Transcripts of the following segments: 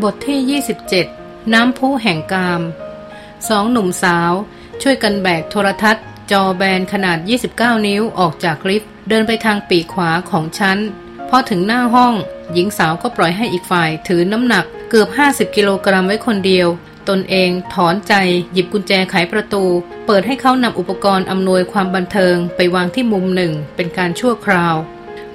บทที่ 27 น้ำพุแห่งกามสองหนุ่มสาว ช่วยกันแบกโทรทัศน์ จอแบนขนาด 29 นิ้วออกจากลิฟต์เดินไปทางปีกขวาของชั้น พอถึงหน้าห้อง หญิงสาวก็ปล่อยให้อีกฝ่ายถือน้ำหนักเกือบ 50 กิโลกรัมไว้คนเดียว ตนเองถอนใจหยิบกุญแจไขประตู เปิดให้เขานำอุปกรณ์อำนวยความบันเทิงไปวางที่มุมหนึ่ง เป็นการชั่วคราว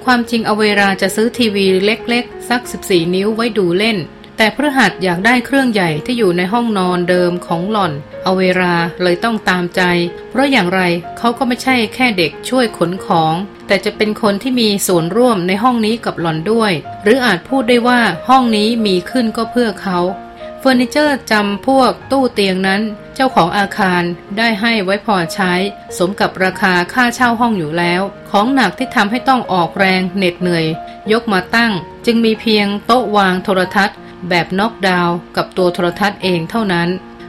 ความจริงอเวราจะซื้อทีวีเล็กๆสัก 14 นิ้วไว้ดูเล่น แต่พระหัสอยากได้เครื่องใหญ่ที่อยู่ในห้องนอนเดิมของหล่อน เอาเวลาเลยต้องตามใจ เพราะอย่างไรเขาก็ไม่ใช่แค่เด็กช่วยขนของ แต่จะเป็นคนที่มีส่วนร่วมในห้องนี้กับหล่อนด้วย หรืออาจพูดได้ว่าห้องนี้มีขึ้นก็เพื่อเขาเฟอร์นิเจอร์จำพวกตู้เตียงนั้น เจ้าของอาคารได้ให้ไว้พอใช้ สมกับราคาค่าเช่าห้องอยู่แล้ว ของหนักที่ทำให้ต้องออกแรงเหน็ดเหนื่อย ยกมาตั้ง จึงมีเพียงโต๊ะวางโทรทัศน์ แบบน็อกดาวน์กับตัวโทรทัศน์เองเท่านั้น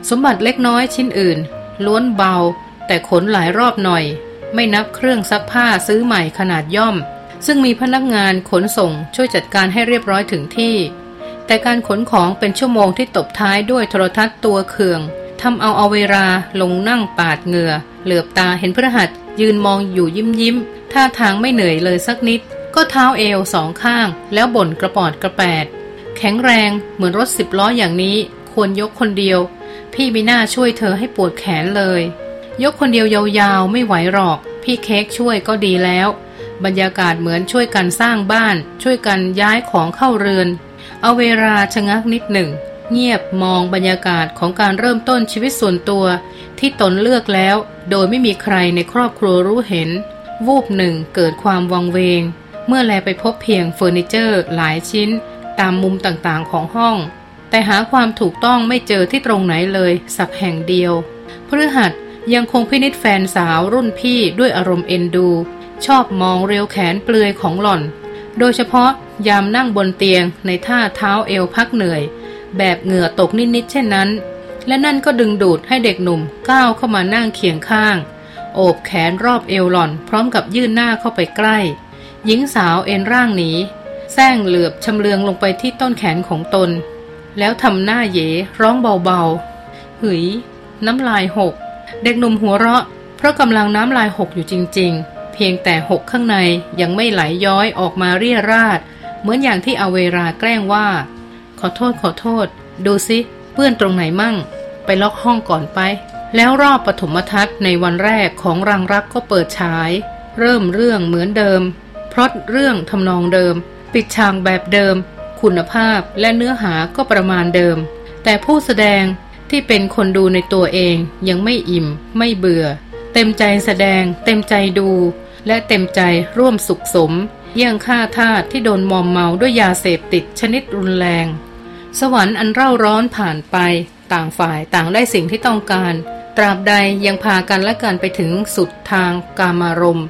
สมบัติเล็กน้อยชิ้นอื่น ล้วนเบา แต่ขนหลายรอบหน่อย ไม่นับเครื่องซักผ้าซื้อใหม่ขนาดย่อม ซึ่งมีพนักงานขนส่งช่วยจัดการให้เรียบร้อยถึงที่ แต่การขนของเป็นชั่วโมงที่ตบท้ายด้วยโทรทัศน์ตัวเคืองทำเอาเอาเวลาลงนั่งปาดเหงื่อ เหลือบตาเห็นพระหัตยืนมองอยู่ยิ้มยิ้มท่าทางไม่เหนื่อยเลยสักนิด ก็เท้าเอวสองข้าง แล้วบ่นกระปอดกระแปด แข็งแรงเหมือนรถสิบล้ออย่างนี้ควรยกคนเดียว พี่ไม่น่าช่วยเธอให้ปวดแขนเลย ยกคนเดียวยาวๆไม่ไหวหรอก พี่เค้กช่วยก็ดีแล้ว บรรยากาศเหมือนช่วยกันสร้างบ้าน ช่วยกันย้ายของเข้าเรือน เอาเวลาชะงักนิดหนึ่ง เงียบมองบรรยากาศของการเริ่มต้นชีวิตส่วนตัว ที่ตนเลือกแล้ว โดยไม่มีใครในครอบครัวรู้เห็น วูบหนึ่งเกิดความวังเวง เมื่อแลไปพบเพียงเฟอร์นิเจอร์หลายชิ้น ตามมุมต่างๆของห้อง แต่หาความถูกต้องไม่เจอที่ตรงไหนเลยสักแห่งเดียวพฤหัสยังคงพินิษแฟนสาวรุ่นพี่ด้วยอารมณ์เอ็นดู ชอบมองเรียวแขนเปลือยของหล่อน โดยเฉพาะยามนั่งบนเตียงในท่าเท้าเอวพักเหนื่อย แบบเหงื่อตกนิดๆเช่นนั้น และนั่นก็ดึงดูดให้เด็กหนุ่มก้าวเข้ามานั่งเคียงข้าง โอบแขนรอบเอวหล่อน พร้อมกับยื่นหน้าเข้าไปใกล้ หญิงสาวเอ็นร่างหนี ซงเหลือบชำเลืองลงไปที่ต้นแขนของตน แล้วทำหน้าเยร้องเบาๆหืยน้ำลายหก เด็กหนุ่มหัวเราะ เพราะกำลังน้ำลายหกอยู่จริง ๆ เพียงแต่หกข้างในยังไม่ไหลยย้อยออกมาเรียราด เหมือนอย่างที่อเวราแกล้งว่า ขอโทษขอโทษ ดูสิเปื้อนตรงไหนมั่ง ไปล็อกห้องก่อนไป แล้วรอบปฐมทัศน์ในวันแรกของรังรักก็เปิดฉาย เริ่มเรื่องเหมือนเดิมพราะเรื่องทำนองเดิม ปิดฉากแบบเดิม คุณภาพและเนื้อหาก็ประมาณเดิม แต่ผู้แสดงที่เป็นคนดูในตัวเองยังไม่อิ่ม ไม่เบื่อ เต็มใจแสดง เต็มใจดู และเต็มใจร่วมสุขสม เยี่ยงฆ่าทาสที่โดนมอมเมาด้วยยาเสพติดชนิดรุนแรง สวรรค์อันเร่าร้อนผ่านไป ต่างฝ่ายต่างได้สิ่งที่ต้องการ ตราบใดยังพากันและกันไปถึงสุดทางกามารมณ์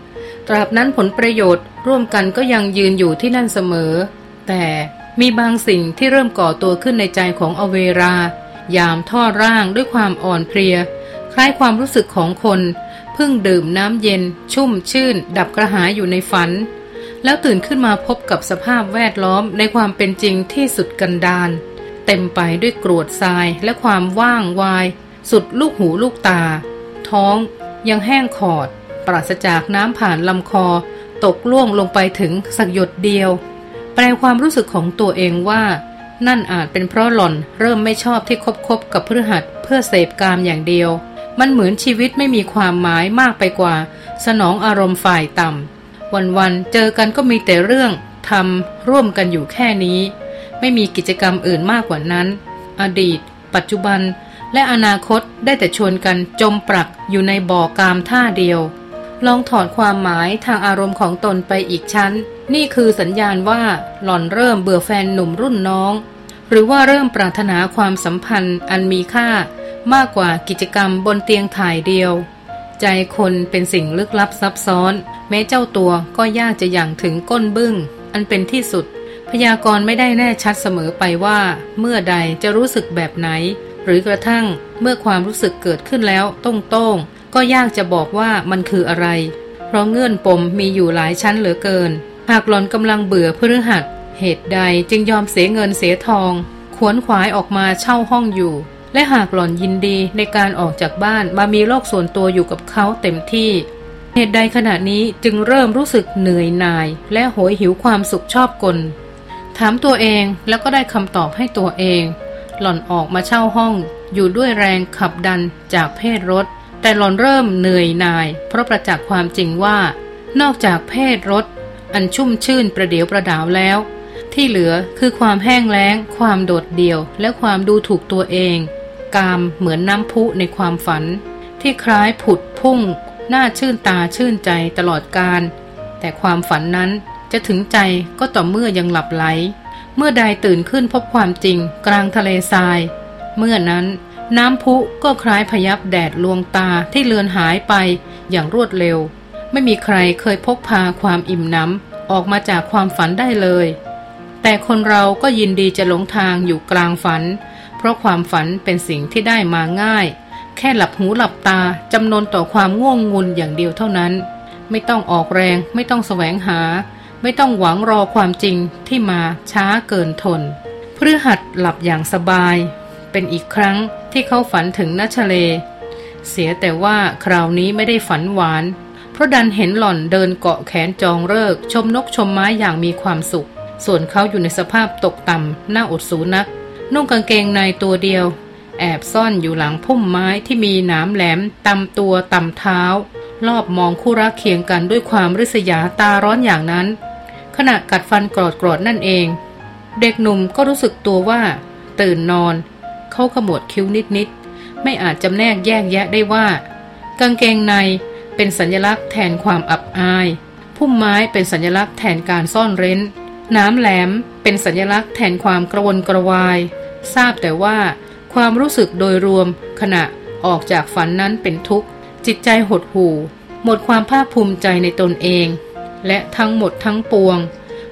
ตราบนั้นผลประโยชน์ร่วมกันก็ยังยืนอยู่ที่นั่นเสมอ แต่มีบางสิ่งที่เริ่มก่อตัวขึ้นในใจของอเวรา ยามท่อร่างด้วยความอ่อนเพลีย คล้ายความรู้สึกของคนเพิ่งดื่มน้ำเย็น ชุ่มชื่น ดับกระหายอยู่ในฝัน แล้วตื่นขึ้นมาพบกับสภาพแวดล้อมในความเป็นจริงที่สุดกันดานเต็มไปด้วยกรวดทรายและความว่างวาย สุดลูกหูลูกตา ท้องยังแห้งขอด ปราศจากน้ำผ่านลำคอ ตกล่วงลงไปถึงสักหยดเดียว แปลความรู้สึกของตัวเองว่า นั่นอาจเป็นเพราะหล่อนเริ่มไม่ชอบที่คบคบกับพฤหัสเพื่อเสพกามอย่างเดียว มันเหมือนชีวิตไม่มีความหมายมากไปกว่า สนองอารมณ์ฝ่ายต่ำวันๆเจอกันก็มีแต่เรื่องทำร่วมกันอยู่แค่นี้ ไม่มีกิจกรรมอื่นมากกว่านั้น อดีต ปัจจุบันและอนาคตได้แต่ชวนกันจมปรักอยู่ในบ่อกามท่าเดียว ลองถอดความหมายทางอารมณ์ของตนไปอีกชั้น นี่คือสัญญาณว่าหล่อนเริ่มเบื่อแฟนหนุ่มรุ่นน้อง หรือว่าเริ่มปรารถนาความสัมพันธ์อันมีค่ามากกว่ากิจกรรมบนเตียงถ่ายเดียว ใจคนเป็นสิ่งลึกลับซับซ้อน แม้เจ้าตัวก็ยากจะอย่างถึงก้นบึง้ง อันเป็นที่สุด พยากรณ์ไม่ได้แน่ชัดเสมอไปว่า เมื่อใดจะรู้สึกแบบไหน หรือกระทั่งเมื่อความรู้สึกเกิดขึ้นแล้วต้องโต้ง ก็ยากจะบอกว่ามันคืออะไร เพราะเงื่อนปมมีอยู่หลายชั้นเหลือเกิน หากหลอนกำลังเบื่อพฤหัส เหตุใดจึงยอมเสียเงินเสียทอง ขวนขวายออกมาเช่าห้องอยู่ และหากหลอนยินดีในการออกจากบ้านมามีโลกส่วนตัวอยู่กับเขาเต็มที่ เหตุใดขณะนี้จึงเริ่มรู้สึกเหนื่อยหน่าย และโหยหิวความสุขชอบกล ถามตัวเองแล้วก็ได้คำตอบให้ตัวเอง หล่อนออกมาเช่าห้องอยู่ด้วยแรงขับดันจากเพศรถ แต่หล่อนเริ่มเหนื่อยหน่าย เพราะประจักษ์ความจริงว่า นอกจากเพศรถอันชุ่มชื่นประเดียวประดาวแล้ว ที่เหลือคือความแห้งแล้ง ความโดดเดี่ยว และความดูถูกตัวเอง กามเหมือนน้ำพุในความฝัน ที่คล้ายผุดพุ่ง น่าชื่นตาชื่นใจตลอดการ แต่ความฝันนั้นจะถึงใจก็ต่อเมื่อยังหลับไหล เมื่อใดตื่นขึ้นพบความจริงกลางทะเลทราย เมื่อนั้น น้ำพุก็คล้ายพยับแดดลวงตาที่เลือนหายไปอย่างรวดเร็ว ไม่มีใครเคยพกพาความอิ่มน้ำออกมาจากความฝันได้เลย แต่คนเราก็ยินดีจะหลงทางอยู่กลางฝัน เพราะความฝันเป็นสิ่งที่ได้มาง่าย แค่หลับหูหลับตาจำนนต่อความง่วงงุนอย่างเดียวเท่านั้น ไม่ต้องออกแรงไม่ต้องแสวงหา ไม่ต้องหวังรอความจริงที่มาช้าเกินทนพฤหัสหลับอย่างสบาย เป็นอีกครั้งที่เขาฝันถึงนัชเล เสียแต่ว่าคราวนี้ไม่ได้ฝันหวาน เพราะดันเห็นหล่อนเดินเกาะแขนจองเลิก ชมนกชมไม้อย่างมีความสุข ส่วนเขาอยู่ในสภาพตกต่ำหน้าอดสูนัก นุ่งกางเกงในตัวเดียว แอบซ่อนอยู่หลังพุ่มไม้ที่มีหนามแหลมตำตัวตำเท้า รอบมองคู่รักเคียงกันด้วยความริษยาตาร้อนอย่างนั้น ขณะกัดฟันกรอดกรอดนั่นเอง เด็กหนุ่มก็รู้สึกตัวว่า ตื่นนอน เขาขมวดคิ้วนิดๆ ไม่อาจจำแนกแยกแยะได้ว่า กางเกงในเป็นสัญลักษณ์แทนความอับอาย พุ่มไม้เป็นสัญลักษณ์แทนการซ่อนเร้น น้ำแหลมเป็นสัญลักษณ์แทนความกระวนกระวาย ทราบแต่ว่า ความรู้สึกโดยรวมขณะออกจากฝันนั้นเป็นทุกข์ จิตใจหดหู่ หมดความภาคภูมิใจในตนเอง และทั้งหมดทั้งปวง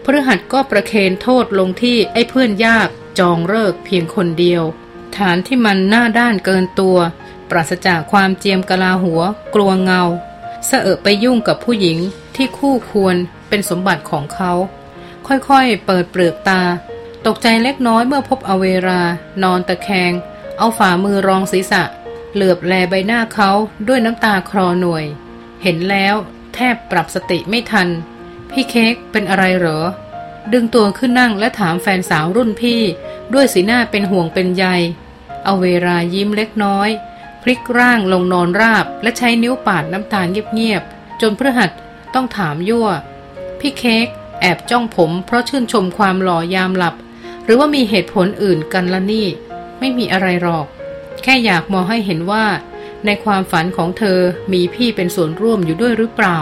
พฤหัสก็ประเคนโทษลงที่ไอ้เพื่อนยากจองเลิกเพียงคนเดียว ฐานที่มันหน้าด้านเกินตัว ปราศจากความเจียมกะลาหัว กลัวเงาเสอะไปยุ่งกับผู้หญิงที่คู่ควรเป็นสมบัติของเขา ค่อยๆ เปิดเปลือกตา ตกใจเล็กน้อยเมื่อพบอเวรา นอนตะแคง เอาฝ่ามือรองศีรษะ เหลือบแลใบหน้าเขาด้วยน้ำตาคลอหน่วย เห็นแล้วแทบปรับสติไม่ทัน พี่เค้กเป็นอะไรเหรอ ดึงตัวขึ้นนั่งและถามแฟนสาวรุ่นพี่ ด้วยสีหน้าเป็นห่วงเป็นใย เอาเวลายิ้มเล็กน้อย พลิกร่างลงนอนราบ และใช้นิ้วปาดน้ำตาเงียบๆ จนพฤหัสต้องถามยั่ว พี่เค้กแอบจ้องผมเพราะชื่นชมความหล่อยามหลับ หรือว่ามีเหตุผลอื่นกันละนี่ ไม่มีอะไรหรอก แค่อยากมองให้เห็นว่า ในความฝันของเธอมีพี่เป็นส่วนร่วมอยู่ด้วยหรือเปล่า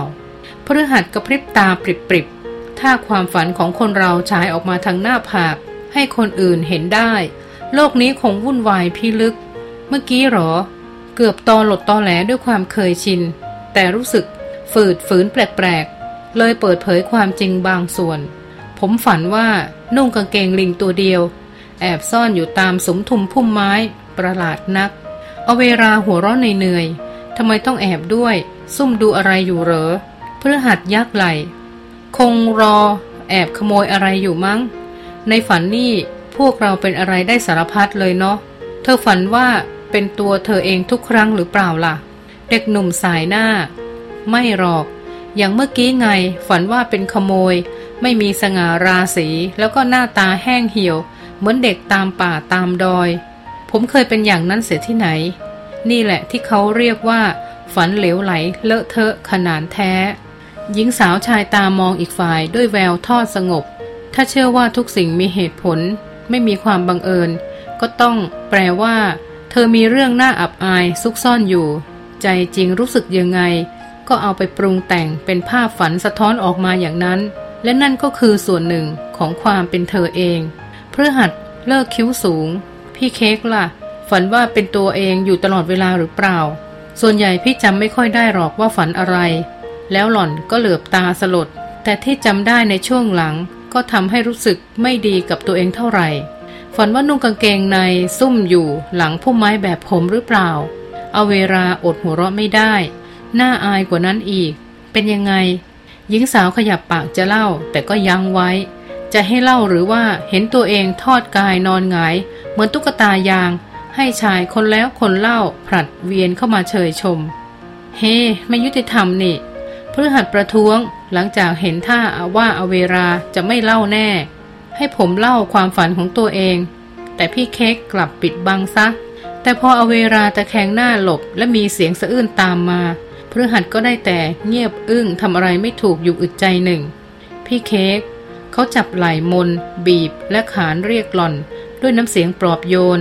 พฤหัสกระพริบตาปริบๆถ้าความฝันของคนเราฉายออกมาทางหน้าผาก ให้คนอื่นเห็นได้ โลกนี้คงวุ่นวายพิลึก เมื่อกี้หรอ เกือบตอหลดตอแหลด้วยความเคยชิน แต่รู้สึกฝืดฝืนแปลกๆ เลยเปิดเผยความจริงบางส่วน ผมฝันว่านุ่งกางเกงลิงตัวเดียว แอบซ่อนอยู่ตามสมทุมพุ่มไม้ประหลาดนัก เอาเวลาหัวร้อนเหนื่อยๆทำไมต้องแอบด้วย ซุ่มดูอะไรอยู่เหรอเพื่อหัดยักไหล คงรอ แอบขโมยอะไรอยู่มั้ง ในฝันนี่ พวกเราเป็นอะไรได้สารพัดเลยเนาะ เธอฝันว่าเป็นตัวเธอเองทุกครั้งหรือเปล่าล่ะ เด็กหนุ่มสายหน้า ไม่หรอก อย่างเมื่อกี้ไงฝันว่าเป็นขโมย ไม่มีสง่าราศีแล้วก็หน้าตาแห้งเหี่ยว เหมือนเด็กตามป่าตามดอย ผมเคยเป็นอย่างนั้นเสียที่ไหน นี่แหละที่เขาเรียกว่า ฝันเหลวไหลเลอะเทอะขนานแท้ หญิงสาวชายตามองอีกฝ่ายด้วยแววทอดสงบ ถ้าเชื่อว่าทุกสิ่งมีเหตุผล ไม่มีความบังเอิญ ก็ต้องแปลว่า เธอมีเรื่องน่าอับอายซุกซ่อนอยู่ ใจจริงรู้สึกยังไง ก็เอาไปปรุงแต่งเป็นภาพฝันสะท้อนออกมาอย่างนั้น และนั่นก็คือส่วนหนึ่งของความเป็นเธอเองเพื่อหัดเลิกคิ้วสูง พี่เค้กล่ะ ฝันว่าเป็นตัวเองอยู่ตลอดเวลาหรือเปล่า ส่วนใหญ่พี่จำไม่ค่อยได้หรอกว่าฝันอะไร แล้วหล่อนก็เหลือบตาสลด แต่ที่จำได้ในช่วงหลัง ก็ทำให้รู้สึกไม่ดีกับตัวเองเท่าไหร่ ฝันว่านุ่งกางเกงในซุ่มอยู่หลังพุ่มไม้แบบผมหรือเปล่า เอาเวลาอดหัวเราะไม่ได้ น่าอายกว่านั้นอีก เป็นยังไง หญิงสาวขยับปากจะเล่า แต่ก็ยั้งไว้ จะให้เล่าหรือว่าเห็นตัวเองทอดกายนอนหงาย เหมือนตุ๊กตายาง ให้ชายคนแล้วคนเล่าผลัดเวียนเข้ามาเชยชม เฮ้ไม่ยุติธรรมนี่ พฤหัสประท้วงหลังจากเห็นท่าว่าอเวราจะไม่เล่าแน่ ให้ผมเล่าความฝันของตัวเอง แต่พี่เค้กกลับปิดบังซะ แต่พออเวราตะแคงหน้าหลบและมีเสียงสะอื้นตามมาพฤหัสก็ได้แต่เงียบอึ้งทำอะไรไม่ถูกอยู่อึดใจหนึ่ง พี่เค้กเขาจับไหล่มน บีบและขานเรียกหล่อน ด้วยน้ำเสียงปลอบโยน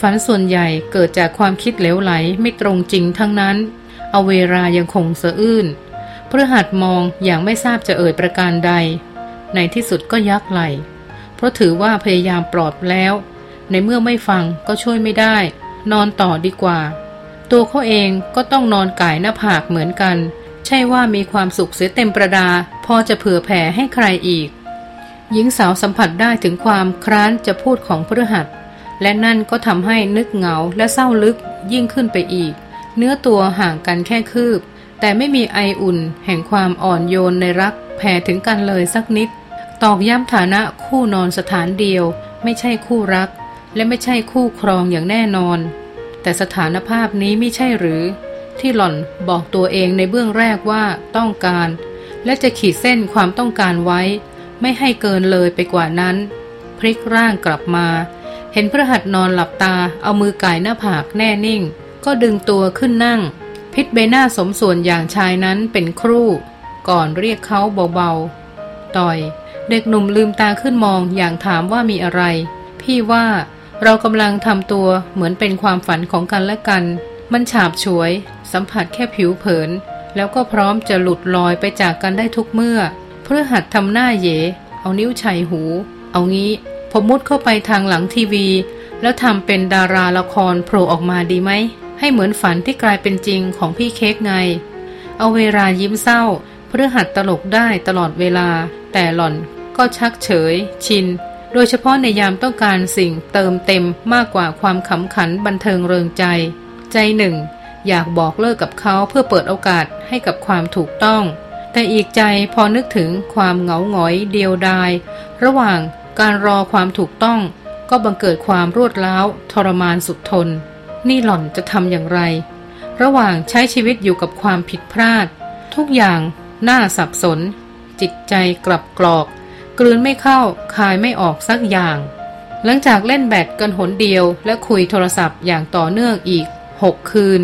ฝันส่วนใหญ่เกิดจากความคิดเหลวไหลไม่ตรงจริงทั้งนั้น อเวลายังคงสะอื้น พฤหัสมองอย่างไม่ทราบจะเอ่ยประการใด ในที่สุดก็ยักไหล เพราะถือว่าพยายามปลอบแล้ว ในเมื่อไม่ฟังก็ช่วยไม่ได้ นอนต่อดีกว่า ตัวเขาเองก็ต้องนอนก่ายหน้าผากเหมือนกัน ใช่ว่ามีความสุขเสียเต็มประดา พอจะเผื่อแผ่ให้ใครอีก หญิงสาวสัมผัสได้ถึงความคร้านจะพูดของพฤหัส และนั่นก็ทำให้นึกเหงาและเศร้าลึกยิ่งขึ้นไปอีก เนื้อตัวห่างกันแค่คืบ แต่ไม่มีไออุ่นแห่งความอ่อนโยนในรักแผ่ถึงกันเลยสักนิด ตอกย้ำฐานะคู่นอนสถานเดียว ไม่ใช่คู่รัก และไม่ใช่คู่ครองอย่างแน่นอน แต่สถานภาพนี้ไม่ใช่หรือ ที่หล่อนบอกตัวเองในเบื้องแรกว่าต้องการ และจะขีดเส้นความต้องการไว้ ไม่ให้เกินเลยไปกว่านั้น พลิกร่างกลับมา เห็นพระหัตนอนหลับตาเอามือก่ายหน้าผากแน่นิ่ง ก็ดึงตัวขึ้นนั่ง พิษใบหน้าสมส่วนอย่างชายนั้นเป็นครู่ ก่อนเรียกเขาเบาๆ ต่อย เด็กหนุ่มลืมตาขึ้นมองอย่างถามว่ามีอะไร พี่ว่าเรากำลังทำตัวเหมือนเป็นความฝันของกันและกัน มันฉาบฉวย สัมผัสแค่ผิวเผิน แล้วก็พร้อมจะหลุดลอยไปจากกันได้ทุกเมื่อ เพื่อหัดทำหน้าเยเอานิ้วชัยหู เอางี้ผมมุดเข้าไปทางหลังทีวี แล้วทำเป็นดาราละครโผล่ออกมาดีไหม ให้เหมือนฝันที่กลายเป็นจริงของพี่เค้กไง เอาเวลายิ้มเศร้าเพื่อหัดตลกได้ตลอดเวลา แต่หล่อนก็ชักเฉย ชิน โดยเฉพาะในยามต้องการสิ่งเติมเต็มมากกว่าความขำขันบันเทิงเริงใจ ใจหนึ่ง อยากบอกเลิกกับเขาเพื่อเปิดโอกาสให้กับความถูกต้อง แต่อีกใจพอนึกถึงความเหงาหงอยเดียวดาย ระหว่างการรอความถูกต้อง ก็บังเกิดความรวดร้าวทรมานสุดทน นี่หล่อนจะทำอย่างไร ระหว่างใช้ชีวิตอยู่กับความผิดพลาด ทุกอย่างน่าสับสน จิตใจกลับกรอก กลืนไม่เข้าคายไม่ออกสักอย่าง หลังจากเล่นแบดกันหนเดียว และคุยโทรศัพท์อย่างต่อเนื่องอีกหกคืน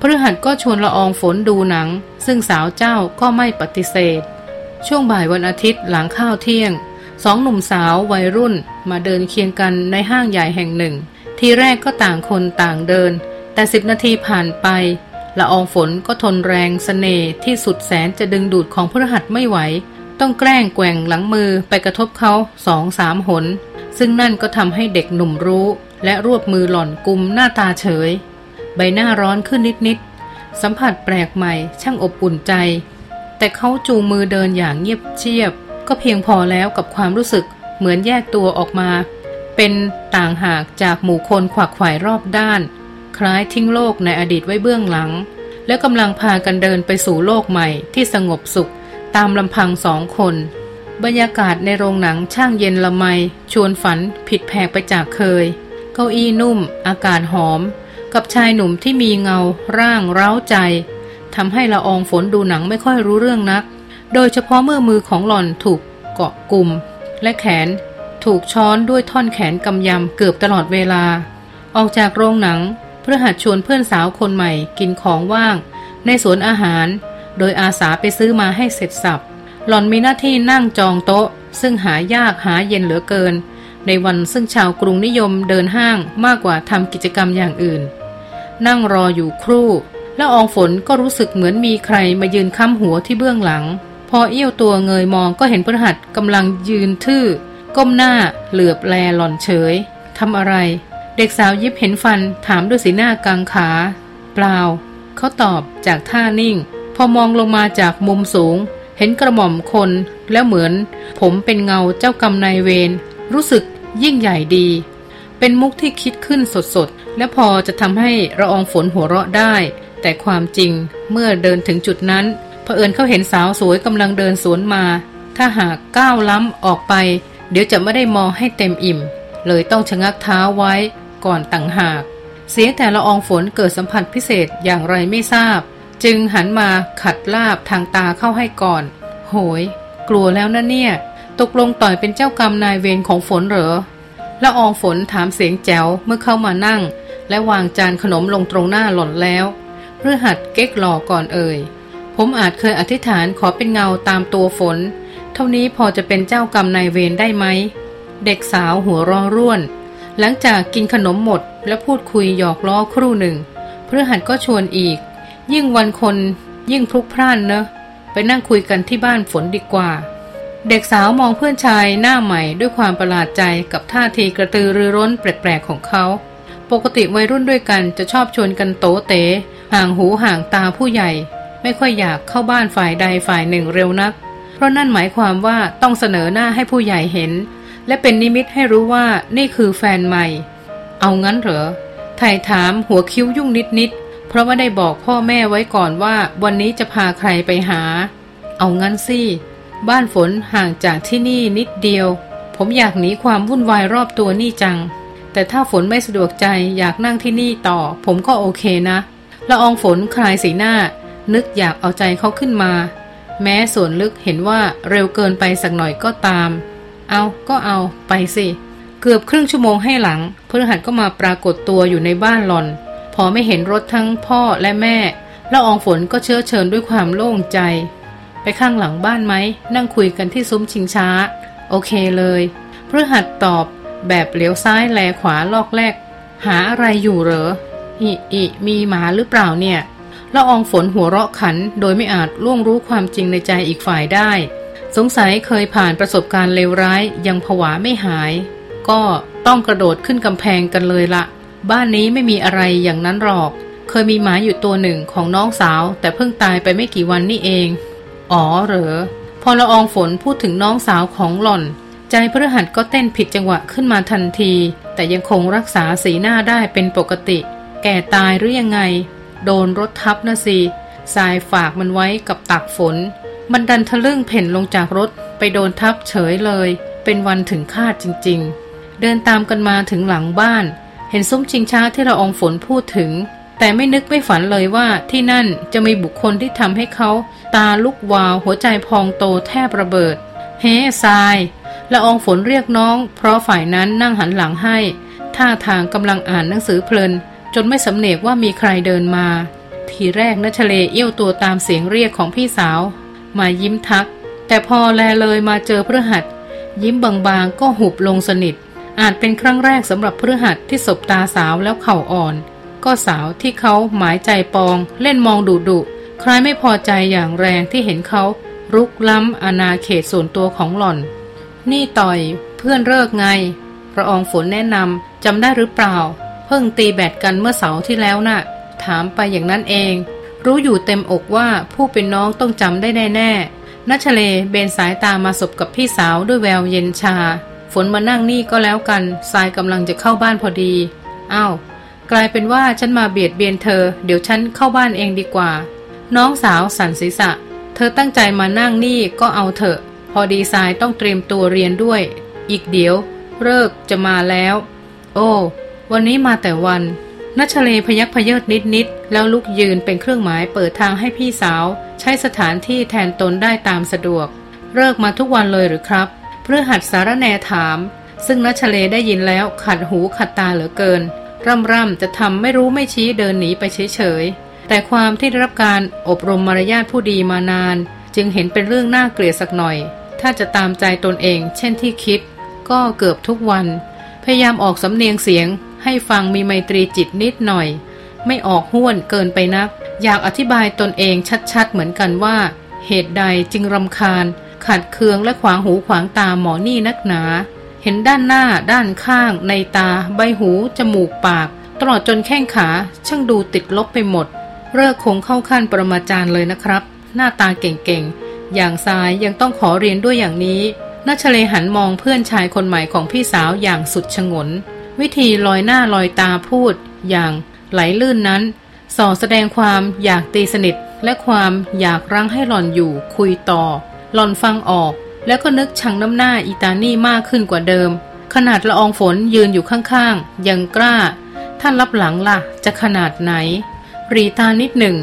พฤหัสก็ชวนละอองฝนดูหนัง ซึ่งสาวเจ้าก็ไม่ปฏิเสธ ช่วงบ่ายวันอาทิตย์หลังข้าวเที่ยง สองหนุ่มสาววัยรุ่นมาเดินเคียงกันในห้างใหญ่แห่งหนึ่ง ทีแรกก็ต่างคนต่างเดิน แต่สิบนาทีผ่านไปละอองฝนก็ทนแรงสเสน่ห์ที่สุดแสนจะดึงดูดของพระหัตไม่ไหว ต้องแกล้งแกว่งหลังมือไปกระทบเขาสองสามหน ซึ่งนั่นก็ทำให้เด็กหนุ่มรู้ และรวบมือหล่อนกุมหน้าตาเฉย ใบหน้าร้อนขึ้นนิดๆสัมผัสแปลกใหม่ช่างอบอุ่นใจ แต่เขาจูงมือเดินอย่างเงียบเชียบ ก็เพียงพอแล้วกับความรู้สึกเหมือนแยกตัวออกมา เป็นต่างหากจากหมู่คนขวักไขว่รอบด้าน คล้ายทิ้งโลกในอดีตไว้เบื้องหลัง และกำลังพากันเดินไปสู่โลกใหม่ที่สงบสุข ตามลำพังสองคน บรรยากาศในโรงหนังช่างเย็นละไม ชวนฝันผิดแผกไปจากเคย เก้าอี้นุ่ม อากาศหอม กับชายหนุ่มที่มีเงา ร่างเร้าใจทำให้ละอองฝนดูหนังไม่ค่อยรู้เรื่องนัก โดยเฉพาะเมื่อมือของหล่อนถูกเกาะกลุ่ม และแขน ถูกช้อนด้วยท่อนแขนกำยำเกือบตลอดเวลา ออกจากโรงหนังเพื่อหัดชวนเพื่อนสาวคนใหม่กินของว่าง ในสวนอาหาร โดยอาสาไปซื้อมาให้เสร็จสับ หล่อนมีหน้าที่นั่งจองโต๊ะ ซึ่งหายากหาเย็นเหลือเกิน ในวันซึ่งชาวกรุงนิยมเดินห้างมากกว่าทำกิจกรรมอย่างอื่น นั่งรออยู่ครู่ แล้วอองฝนก็รู้สึกเหมือนมีใครมายืนค้ำหัวที่เบื้องหลัง พอเอี้ยวตัวเงยมองก็เห็นพระหัตกำลังยืนทื่อ ก้มหน้าเหลือบแลหล่อนเฉยทำอะไร เด็กสาวยิบเห็นฟันถามด้วยสีหน้ากังขา เปล่า เขาตอบจากท่านิ่ง พอมองลงมาจากมุมสูง เห็นกระหม่อมคนแล้วเหมือน ผมเป็นเงาเจ้ากรรมนายเวรรู้สึกยิ่งใหญ่ดี เป็นมุกที่คิดขึ้นสดๆ และพอจะทำให้ระอองฝนหัวเราะได้ แต่ความจริงเมื่อเดินถึงจุดนั้นเผอิญเขาเห็นสาวสวยกำลังเดินสวนมา ถ้าหากก้าวล้ำออกไป เดี๋ยวจะไม่ได้มองให้เต็มอิ่ม เลยต้องชะงักเท้าไว้ก่อนต่างหาก เสียแต่ละอองฝนเกิดสัมผัสพิเศษอย่างไรไม่ทราบ จึงหันมาขัดลาบทางตาเข้าให้ก่อน โหย กลัวแล้วนะเนี่ย ตกลงต่อยเป็นเจ้ากรรมนายเวรของฝนเหรอละอองฝนถามเสียงแจ๋วเมื่อเข้ามานั่ง และวางจานขนมลงตรงหน้าหล่อนแล้วเพื่อหัดเก๊กหล่อก่อนเอ่ยผมอาจเคยอธิษฐานขอเป็นเงาตามตัวฝน เท่านี้พอจะเป็นเจ้ากรรมนายเวรได้ไหม เด็กสาวหัวร้อร่วน หลังจากกินขนมหมดและพูดคุยหยอกล้อครู่หนึ่งเพื่อหัดก็ชวนอีก ยิ่งวันคนยิ่งพลุกพล่านเนอะ ไปนั่งคุยกันที่บ้านฝนดีกว่า เด็กสาวมองเพื่อนชายหน้าใหม่ด้วยความประหลาดใจกับท่าทีกระตือรือร้นแปลกๆของเขาปกติวัยรุ่นด้วยกันจะชอบชวนกันโตเต๋ห่างหูห่างตาผู้ใหญ่ ไม่ค่อยอยากเข้าบ้านฝ่ายใดฝ่ายหนึ่งเร็วนัก เพราะนั่นหมายความว่าต้องเสนอหน้าให้ผู้ใหญ่เห็น และเป็นนิมิตให้รู้ว่านี่คือแฟนใหม่ เอางั้นเหรอไถ่ถามหัวคิ้วยุ่งนิดๆเพราะว่าได้บอกพ่อแม่ไว้ก่อนว่าวันนี้จะพาใครไปหา เอางั้นสิบ้านฝนห่างจากที่นี่นิดเดียว ผมอยากหนีความวุ่นวายรอบตัวนี่จัง แต่ถ้าฝนไม่สะดวกใจอยากนั่งที่นี่ต่อ ผมก็โอเคนะละอองฝนคลายสีหน้า นึกอยากเอาใจเขาขึ้นมา แม้ส่วนลึกเห็นว่าเร็วเกินไปสักหน่อยก็ตาม เอาก็เอาไปสิ เกือบครึ่งชั่วโมงให้หลังพฤหัสก็มาปรากฏตัวอยู่ในบ้านหลอน พอไม่เห็นรถทั้งพ่อและแม่ละอองฝนก็เชื้อเชิญด้วยความโล่งใจ ไปข้างหลังบ้านไหม นั่งคุยกันที่ซุ้มชิงช้า โอเคเลยพฤหัสตอบแบบเหลียวซ้ายแลขวาลอกแรกหาอะไรอยู่เหรออิอิมีหมาหรือเปล่าเนี่ย ละอองฝนหัวเราะขัน โดยไม่อาจล่วงรู้ความจริงในใจอีกฝ่ายได้ สงสัยเคยผ่านประสบการณ์เลวร้ายยังผวาไม่หาย ก็ต้องกระโดดขึ้นกำแพงกันเลยละ บ้านนี้ไม่มีอะไรอย่างนั้นหรอก เคยมีหมาอยู่ตัวหนึ่งของน้องสาว แต่เพิ่งตายไปไม่กี่วันนี่เอง อ๋อเหรอ พอละอองฝนพูดถึงน้องสาวของหล่อน ใจพฤหัสก็เต้นผิดจังหวะขึ้นมาทันที แต่ยังคงรักษาสีหน้าได้เป็นปกติ แก่ตายหรือยังไง โดนรถทับนะสิสายฝากมันไว้กับตักฝน มันดันทะลึ่งเพ่นลงจากรถไปโดนทับเฉยเลย เป็นวันถึงคาดจริง ๆ เดินตามกันมาถึงหลังบ้าน เห็นซุ้มชิงช้าที่เราองฝนพูดถึง แต่ไม่นึกไม่ฝันเลยว่าที่นั่นจะมีบุคคลที่ทำให้เขาตาลุกวาวหัวใจพองโตแทบระเบิด เฮ้ทรายละอองฝนเรียกน้อง เพราะฝ่ายนั้นนั่งหันหลังให้ ท่าทางกำลังอ่านหนังสือเพลิน จนไม่สำเนกว่ามีใครเดินมา ทีแรกนัชเลเอี้ยวตัวตามเสียงเรียกของพี่สาว มายิ้มทัก แต่พอแลเลยมาเจอพฤหัส ยิ้มบางๆก็หุบลงสนิท อาจเป็นครั้งแรกสำหรับพฤหัสที่สบตาสาวแล้วเข่าอ่อน ก็สาวที่เขาหมายใจปอง เล่นมองดุดุคล้ายไม่พอใจอย่างแรงที่เห็นเขารุกล้ำอาณาเขตส่วนตัวของหล่อน นี่ต่อย เพื่อนเลิกไง พระองฝนแนะนำจำได้หรือเปล่า เพิ่งตีแบตกันเมื่อเสาร์ที่แล้วนะ่ะ ถามไปอย่างนั้นเอง รู้อยู่เต็มอกว่าผู้เป็นน้องต้องจำได้แน่ๆนัชเลเบนสายตามาสบกับพี่สาวด้วยแววเย็นชา ฝนมานั่งนี่ก็แล้วกันทรายกำลังจะเข้าบ้านพอดีอา้าวกลายเป็นว่าฉันมาเบียดเบียนเธอ เดี๋ยวฉันเข้าบ้านเองดีกว่า น้องสาวสันศีษะ เธอตั้งใจมานั่งนี่ก็เอาเถอะ พอดีทรายต้องเตรียมตัวเรียนด้วย อีกเดี๋ยวเลิกจะมาแล้ว โอ้ วันนี้มาแต่วันนัชเลพยักพเยิดนิดนิดแล้วลุกยืนเป็นเครื่องหมายเปิดทางให้พี่สาว ใช้สถานที่แทนตนได้ตามสะดวกเลิกมาทุกวันเลยหรือครับ เพื่อหัดสารแนถาม ซึ่งนัชเลได้ยินแล้วขัดหูขัดตาเหลือเกิน ร่ำร่ำจะทำไม่รู้ไม่ชี้เดินหนีไปเฉยๆ แต่ความที่ได้รับการอบรมมารยาทผู้ดีมานาน จึงเห็นเป็นเรื่องน่าเกลียดสักหน่อย ถ้าจะตามใจตนเอง เช่นที่คิด ก็เกือบทุกวัน พยายามออกสำเนียงเสียง ให้ฟังมีไมตรีจิตนิดหน่อย ไม่ออกห้วนเกินไปนัก อยากอธิบายตนเองชัดๆเหมือนกันว่า เหตุใดจึงรำคาญ ขัดเคืองและขวางหูขวางตาหมอนี่นักหนา เห็นด้านหน้าด้านข้าง ในตา ใบหู จมูกปาก ตลอดจนแข้งขาช่างดูติดลบไปหมดเลิกคงเข้าขั้นปรมาจารย์เลยนะครับ หน้าตาเก่งๆ อย่างทรายยังต้องขอเรียนด้วยอย่างนี้นัชเลหันมองเพื่อนชายคนใหม่ของพี่สาวอย่างสุดชงน วิธีลอยหน้าลอยตาพูด อย่างไหลลื่นนั้น ส่อแสดงความอยากตีสนิท และความอยากรั้งให้หล่อนอยู่คุยต่อ หล่อนฟังออก แล้วก็นึกชังน้ำหน้าอีตานี่มากขึ้นกว่าเดิม ขนาดละอองฝนยืนอยู่ข้างๆ ยังกล้า ท่านรับหลังล่ะ จะขนาดไหน รีตานิดหนึ่ง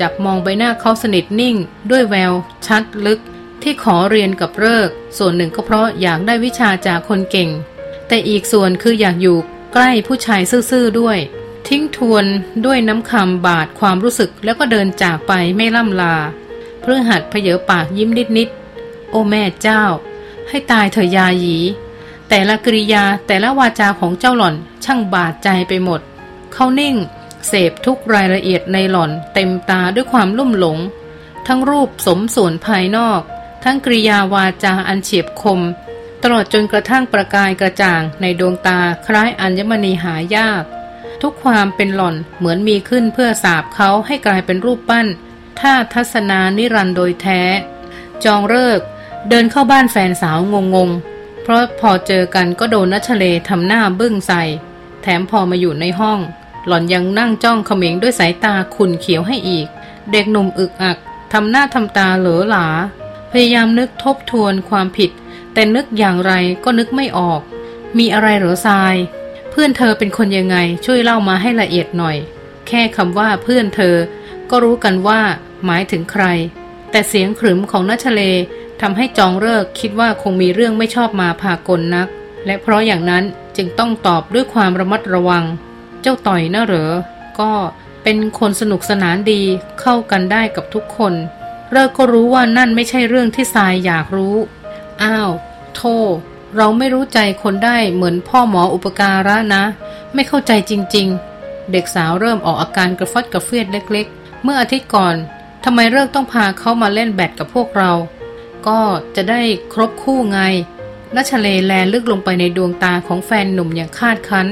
จับมองใบหน้าเขาสนิทนิ่ง ด้วยแวว ชัดลึก ที่ขอเรียนกับเลิก ส่วนหนึ่งก็เพราะอยากได้วิชาจากคนเก่ง แต่อีกส่วนคืออยากอยู่ใกล้ผู้ชายซื่อๆด้วย ทิ้งทวนด้วยน้ำคำบาดความรู้สึกแล้วก็เดินจากไปไม่ล่ำลา เพื่อหัดเพเยอปากยิ้มนิดๆ โอ้แม่เจ้า ให้ตายเถอะยาหยี แต่ละกริยาแต่ละวาจาของเจ้าหล่อนช่างบาดใจไปหมด เขานิ่ง เสพทุกรายละเอียดในหล่อนเต็มตาด้วยความลุ่มหลง ทั้งรูปสมส่วนภายนอก ทั้งกริยาวาจาอันเฉียบคม ตลอดจนกระทั่งประกายกระจ่างในดวงตาคล้ายอัญมณีหายาก ทุกความเป็นหล่อนเหมือนมีขึ้นเพื่อสาบเขาให้กลายเป็นรูปปั้นท่าทัศนานิรันโดยแท้ จองเลิก เดินเข้าบ้านแฟนสาวงงงเพราะพอเจอกันก็โดนนัชเลทำหน้าบึ้งใส่ แถมพอมาอยู่ในห้อง หล่อนยังนั่งจ้องเขม็งด้วยสายตาขุนเขียวให้อีก เด็กหนุ่มอึกอักทำหน้าทำตาเหลอหลา พยายามนึกทบทวนความผิด แต่นึกอย่างไรก็นึกไม่ออก มีอะไรหรอทราย เพื่อนเธอเป็นคนยังไงช่วยเล่ามาให้ละเอียดหน่อย แค่คำว่าเพื่อนเธอ ก็รู้กันว่า หมายถึงใคร แต่เสียงขรึมของนัชเลทำให้จองเลิกคิดว่าคงมีเรื่องไม่ชอบมาพากลนัก และเพราะอย่างนั้นจึงต้องตอบด้วยความระมัดระวัง เจ้าต่อยน่าเหรอ ก็เป็นคนสนุกสนานดีเข้ากันได้กับทุกคนเลิกก็รู้ว่านั่นไม่ใช่เรื่องที่ทรายอยากรู้ อ้าว โทเราไม่รู้ใจคนได้เหมือนพ่อหมออุปการะนะ ไม่เข้าใจจริง ๆ เด็กสาวเริ่มออกอาการกระฟัดกระเฟียดเล็กเมื่ออาทิตย์ก่อนทำไมเลิกต้องพาเขามาเล่นแบดกับพวกเรา ก็จะได้ครบคู่ไงนัชเลแลลึกลงไปในดวงตาของแฟนหนุ่มอย่างคาดคั้น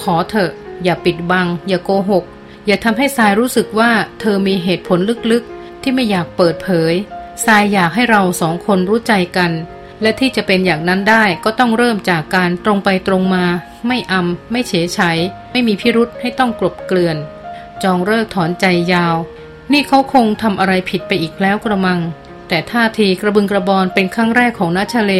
ขอเถอะ อย่าปิดบัง อย่าโกหก อย่าทำให้ทรายรู้สึกว่าเธอมีเหตุผลลึกๆ ที่ไม่อยากเปิดเผยทรายอยากให้เราสองคนรู้ใจกัน และที่จะเป็นอย่างนั้นได้ก็ต้องเริ่มจากการตรงไปตรงมา ไม่อำไม่เฉยชัยไม่มีพิรุษให้ต้องกลบเกลื่อน จองเลิกถอนใจยาว นี่เขาคงทำอะไรผิดไปอีกแล้วกระมัง แต่ท่าทีกระบึงกระบอนเป็นครั้งแรกของนัชเล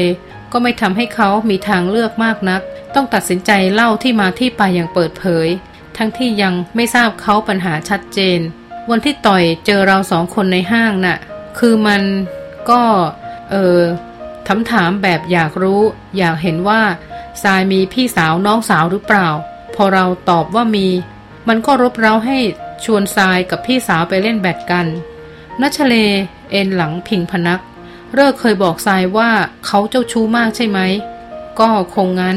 ก็ไม่ทำให้เขามีทางเลือกมากนัก ต้องตัดสินใจเล่าที่มาที่ไปอย่างเปิดเผย ทั้งที่ยังไม่ทราบเขาปัญหาชัดเจน วันที่ต่อยเจอเราสองคนในห้างน่ะ คือมันก็ เออ ถามถามแบบอยากรู้ อยากเห็นว่าทรายมีพี่สาวน้องสาวหรือเปล่า พอเราตอบว่ามี มันก็รบเร้าให้ชวนทรายกับพี่สาวไปเล่นแบดกันนัชเล เอ็นหลังพิงพนัก เลิกเคยบอกทรายว่าเขาเจ้าชู้มากใช่ไหม ก็คงงั้น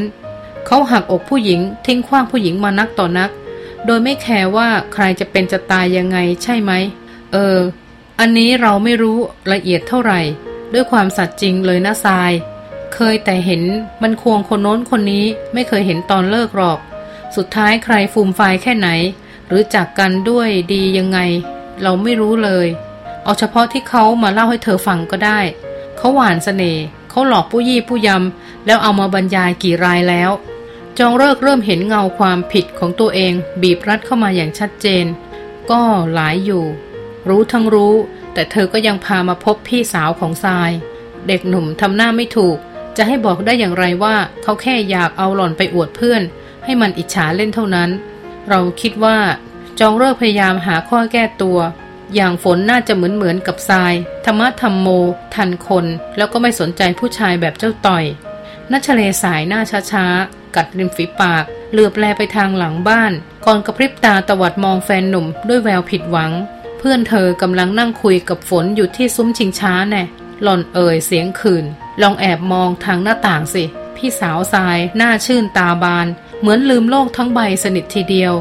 เขาหักอกผู้หญิง ทิ้งขว้างผู้หญิงมานักต่อนัก โดยไม่แคร์ว่าใครจะเป็นจะตายยังไงใช่ไหม เออ อันนี้เราไม่รู้ละเอียดเท่าไหร่ ด้วยความสัตย์จริงเลยนะทราย เคยแต่เห็นมันควงคนโน้นคนนี้ไม่เคยเห็นตอนเลิกหรอก สุดท้ายใครฟูมไฟแค่ไหน หรือจักกันด้วยดียังไง เราไม่รู้เลย เอาเฉพาะที่เขามาเล่าให้เธอฟังก็ได้ เขาหวานสเสน่ห์เขาหลอกผู้ยี่ผู้ยำแล้วเอามาบรรยายกี่รายแล้ว จองเลิกเริ่มเห็นเงาความผิดของตัวเอง บีบรัดเข้ามาอย่างชัดเจน ก็หลายอยู่ รู้ทั้งรู้ แต่เธอก็ยังพามาพบพี่สาวของทราย เด็กหนุ่มทำหน้าไม่ถูก จะให้บอกได้อย่างไรว่าเขาแค่อยากเอาหล่อนไปอวดเพื่อน ให้มันอิจฉาเล่นเท่านั้น เราคิดว่าจองเลิกพยายามหาข้อแก้ตัว อย่างฝนน่าจะเหมือนเหมือนกับทราย ธรรมะธรรมโม ทันคน แล้วก็ไม่สนใจผู้ชายแบบเจ้าต่อยนัชเลสายหน้าช้าๆ กัดริมฝีปาก เหลือบแลไปทางหลังบ้าน ก่อนกระพริบตาตวัดมองแฟนหนุ่มด้วยแววผิดหวัง เพื่อนเธอกำลังนั่งคุยกับฝนอยู่ที่ซุ้มชิงช้าแน่หล่อนเอ่ยเสียงคืน ลองแอบมองทางหน้าต่างสิ พี่สาวทรายหน้าชื่นตาบาน เหมือนลืมโลกทั้งใบสนิททีเดียว